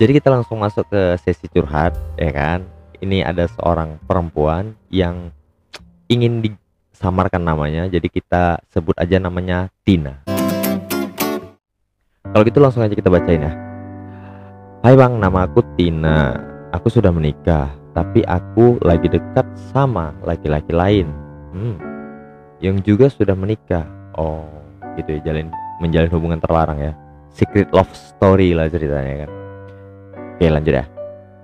Jadi kita langsung masuk ke sesi curhat, ya kan? Ini ada seorang perempuan yang ingin disamarkan namanya, jadi kita sebut aja namanya Tina. Kalau gitu langsung aja kita bacain ya. Hai bang, nama aku Tina. Aku sudah menikah, tapi aku lagi dekat sama laki-laki lain. Hmm, yang juga sudah menikah. Oh, gitu ya, jalin menjalin hubungan terlarang ya. Secret love story lah ceritanya kan. Oke lanjut ya.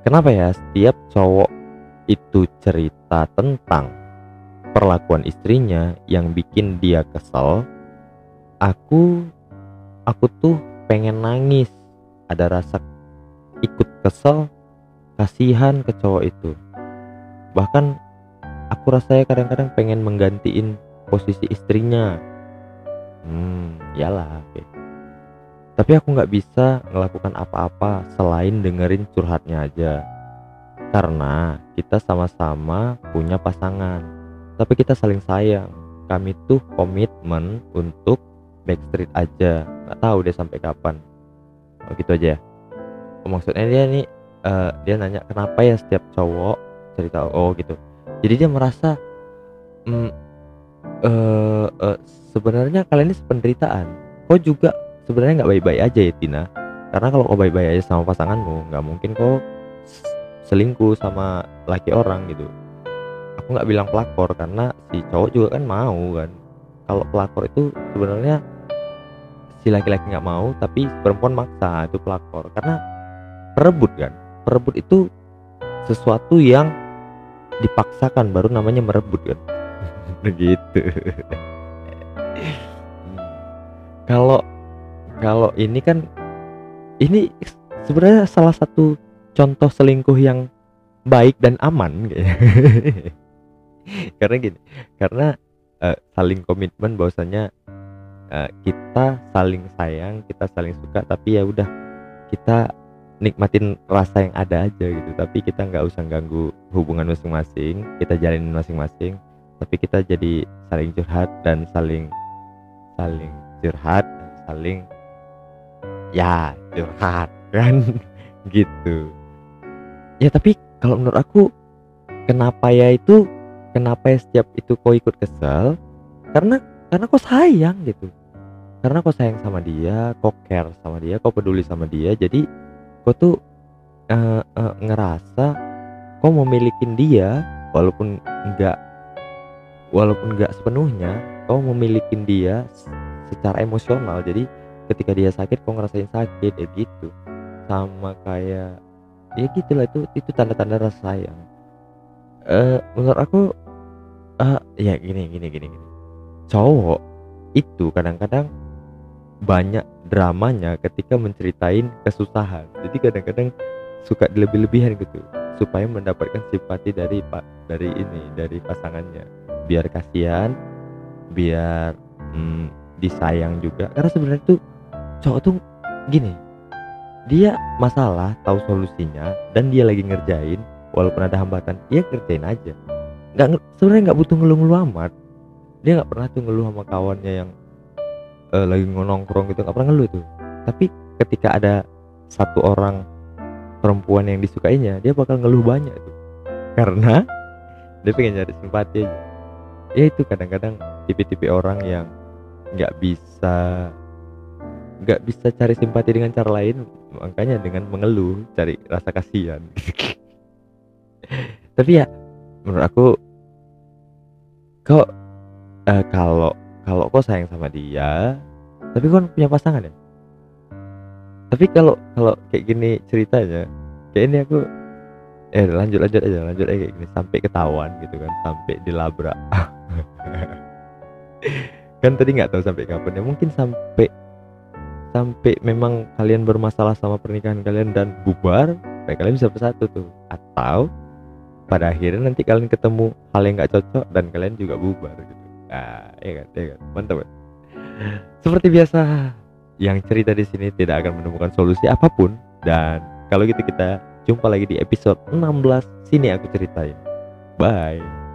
Kenapa ya setiap cowok itu cerita tentang perlakuan istrinya yang bikin dia kesel, aku aku tuh pengen nangis. Ada rasa ikut kesel, kasihan ke cowok itu. Bahkan aku rasanya kadang-kadang pengen menggantiin posisi istrinya. Hmm, iyalah, oke. Tapi aku nggak bisa melakukan apa-apa selain dengerin curhatnya aja. Karena kita sama-sama punya pasangan. Tapi kita saling sayang. Kami tuh komitmen untuk backstreet aja. Nggak tahu deh sampai kapan. Oh, gitu aja ya. Oh, maksudnya dia nih uh, dia nanya kenapa ya setiap cowok cerita oh gitu. Jadi dia merasa mm, uh, uh, sebenarnya kalian ini penderitaan. Kau juga sebenarnya nggak baik-baik aja ya Tina. Karena kalau kau baik-baik aja sama pasanganmu, nggak mungkin kau selingkuh sama laki orang gitu. Aku nggak bilang pelakor karena si cowok juga kan mau kan. Kalau pelakor itu sebenarnya si laki-laki nggak mau tapi perempuan maksa itu pelakor karena perebut kan perebut itu sesuatu yang dipaksakan baru namanya merebut kan begitu kalau kalau ini kan ini sebenarnya salah satu contoh selingkuh yang baik dan aman karena gini karena uh, saling komitmen bahwasanya uh, kita saling sayang kita saling suka tapi ya udah kita nikmatin rasa yang ada aja gitu. Tapi kita nggak usah ganggu hubungan masing-masing kita jalanin masing-masing tapi kita jadi saling curhat dan saling saling curhat saling ya curhat kan gitu. Ya tapi kalau menurut aku kenapa ya itu kenapa ya setiap itu kau ikut kesel? Karena karena kau sayang gitu. Karena kau sayang sama dia kau care sama dia kau peduli sama dia jadi kau tuh uh, uh, ngerasa kau memiliki dia walaupun enggak walaupun enggak sepenuhnya kau memiliki dia secara emosional. Jadi ketika dia sakit kau ngerasain sakit ya gitu. Sama kayak ya gitulah itu itu tanda-tanda rasa sayang. Uh, menurut aku uh, ya gini gini gini gini. Cowok itu kadang-kadang banyak dramanya ketika menceritain kesusahan. Jadi kadang-kadang suka lebih-lebihan gitu supaya mendapatkan simpati dari pak dari ini dari pasangannya. Biar kasihan biar hmm, disayang juga. Karena sebenarnya tuh cowok tuh gini dia masalah tahu solusinya dan dia lagi ngerjain walaupun ada hambatan dia kerjain aja. Nggak sebenarnya nggak butuh ngeluh-ngeluh amat. Dia nggak pernah tuh ngeluh sama kawannya yang uh, lagi nongkrong gitu nggak pernah ngeluh tuh. Tapi ketika ada satu orang perempuan yang disukainya dia bakal ngeluh banyak tuh. Karena dia pengen nyari simpati aja. Ya itu kadang-kadang tipe-tipe orang yang nggak bisa nggak bisa cari simpati dengan cara lain makanya dengan mengeluh cari rasa kasihan. Tapi ya menurut aku kok uh, kalau kalau kau sayang sama dia tapi kau punya pasangan ya? Tapi kalau kalau kayak gini ceritanya kayak ini aku eh lanjut lanjut aja lanjut aja kayak gini sampai ketahuan gitu kan sampai dilabrak. Kan tadi nggak tahu sampai kapan ya mungkin sampai sampai memang kalian bermasalah sama pernikahan kalian dan bubar baik kalian bisa bersatu tuh. Atau pada akhirnya nanti kalian ketemu hal yang nggak cocok dan kalian juga bubar gitu. Ah ya kan ya kan? Mantap kan? Seperti biasa yang cerita di sini tidak akan menemukan solusi apa pun. Dan kalau gitu kita jumpa lagi di episode 16 sini aku ceritain. Bye